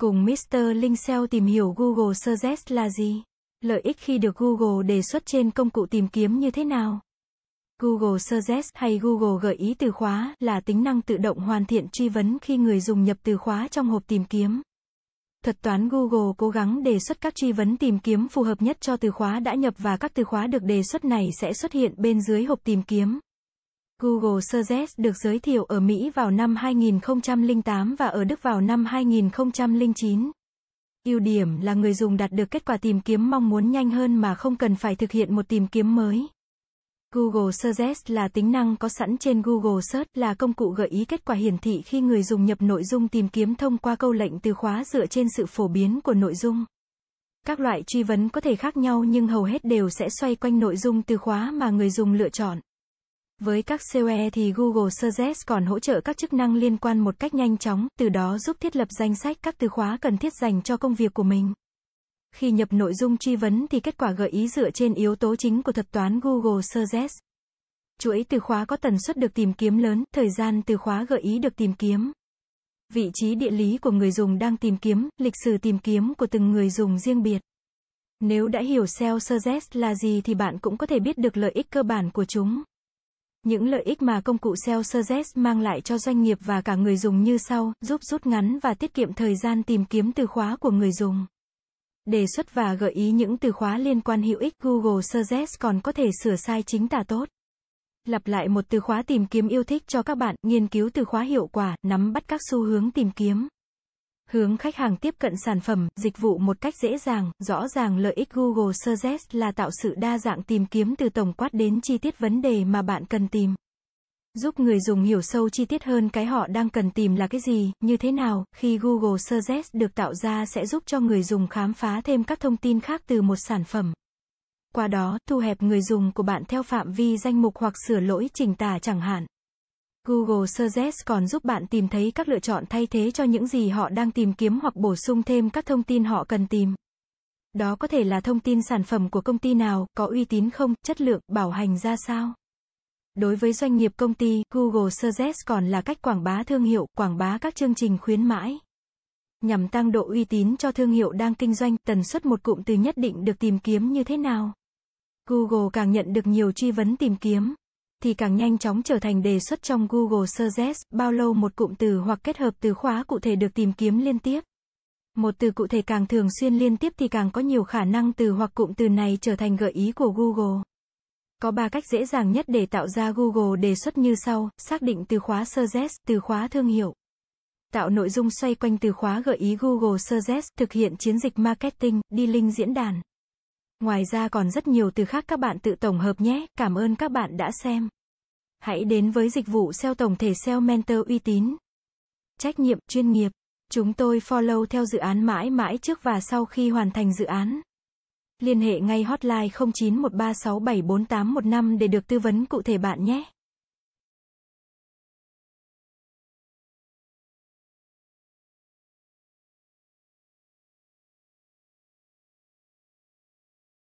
Cùng Mr. Linh tìm hiểu Google Suggest là gì? Lợi ích khi được Google đề xuất trên công cụ tìm kiếm như thế nào? Google Suggest hay Google gợi ý từ khóa là tính năng tự động hoàn thiện truy vấn khi người dùng nhập từ khóa trong hộp tìm kiếm. Thuật toán Google cố gắng đề xuất các truy vấn tìm kiếm phù hợp nhất cho từ khóa đã nhập và các từ khóa được đề xuất này sẽ xuất hiện bên dưới hộp tìm kiếm. Google Search được giới thiệu ở Mỹ vào năm 2008 và ở Đức vào năm 2009. Ưu điểm là người dùng đạt được kết quả tìm kiếm mong muốn nhanh hơn mà không cần phải thực hiện một tìm kiếm mới. Google Search là tính năng có sẵn trên Google Search là công cụ gợi ý kết quả hiển thị khi người dùng nhập nội dung tìm kiếm thông qua câu lệnh từ khóa dựa trên sự phổ biến của nội dung. Các loại truy vấn có thể khác nhau nhưng hầu hết đều sẽ xoay quanh nội dung từ khóa mà người dùng lựa chọn. Với các COE thì Google Suggest còn hỗ trợ các chức năng liên quan một cách nhanh chóng, từ đó giúp thiết lập danh sách các từ khóa cần thiết dành cho công việc của mình. Khi nhập nội dung truy vấn thì kết quả gợi ý dựa trên yếu tố chính của thuật toán Google Suggest. Chuỗi từ khóa có tần suất được tìm kiếm lớn, thời gian từ khóa gợi ý được tìm kiếm. Vị trí địa lý của người dùng đang tìm kiếm, lịch sử tìm kiếm của từng người dùng riêng biệt. Nếu đã hiểu SEO Suggest là gì thì bạn cũng có thể biết được lợi ích cơ bản của chúng. Những lợi ích mà công cụ SEO Suggest mang lại cho doanh nghiệp và cả người dùng như sau, giúp rút ngắn và tiết kiệm thời gian tìm kiếm từ khóa của người dùng. Đề xuất và gợi ý những từ khóa liên quan hữu ích Google Suggest còn có thể sửa sai chính tả tốt. Lặp lại một từ khóa tìm kiếm yêu thích cho các bạn, nghiên cứu từ khóa hiệu quả, nắm bắt các xu hướng tìm kiếm. Hướng khách hàng tiếp cận sản phẩm, dịch vụ một cách dễ dàng, rõ ràng lợi ích Google Suggest là tạo sự đa dạng tìm kiếm từ tổng quát đến chi tiết vấn đề mà bạn cần tìm. Giúp người dùng hiểu sâu chi tiết hơn cái họ đang cần tìm là cái gì, như thế nào, khi Google Suggest được tạo ra sẽ giúp cho người dùng khám phá thêm các thông tin khác từ một sản phẩm. Qua đó, thu hẹp người dùng của bạn theo phạm vi danh mục hoặc sửa lỗi chỉnh tả chẳng hạn. Google Suggest còn giúp bạn tìm thấy các lựa chọn thay thế cho những gì họ đang tìm kiếm hoặc bổ sung thêm các thông tin họ cần tìm. Đó có thể là thông tin sản phẩm của công ty nào, có uy tín không, chất lượng, bảo hành ra sao. Đối với doanh nghiệp công ty, Google Suggest còn là cách quảng bá thương hiệu, quảng bá các chương trình khuyến mãi. Nhằm tăng độ uy tín cho thương hiệu đang kinh doanh, tần suất một cụm từ nhất định được tìm kiếm như thế nào? Google càng nhận được nhiều truy vấn tìm kiếm, thì càng nhanh chóng trở thành đề xuất trong Google Search. bao lâu một cụm từ hoặc kết hợp từ khóa cụ thể được tìm kiếm liên tiếp. Một từ cụ thể càng thường xuyên liên tiếp thì càng có nhiều khả năng từ hoặc cụm từ này trở thành gợi ý của Google. Có 3 cách dễ dàng nhất để tạo ra Google đề xuất như sau, xác định từ khóa Search, từ khóa thương hiệu. Tạo nội dung xoay quanh từ khóa gợi ý Google Search. thực hiện chiến dịch marketing, đi link diễn đàn. Ngoài ra còn rất nhiều từ khác các bạn tự tổng hợp nhé, cảm ơn các bạn đã xem. Hãy đến với dịch vụ SEO tổng thể SEO Mentor uy tín. Trách nhiệm, chuyên nghiệp. Chúng tôi follow theo dự án mãi mãi trước và sau khi hoàn thành dự án. Liên hệ ngay hotline 0913674815 để được tư vấn cụ thể bạn nhé.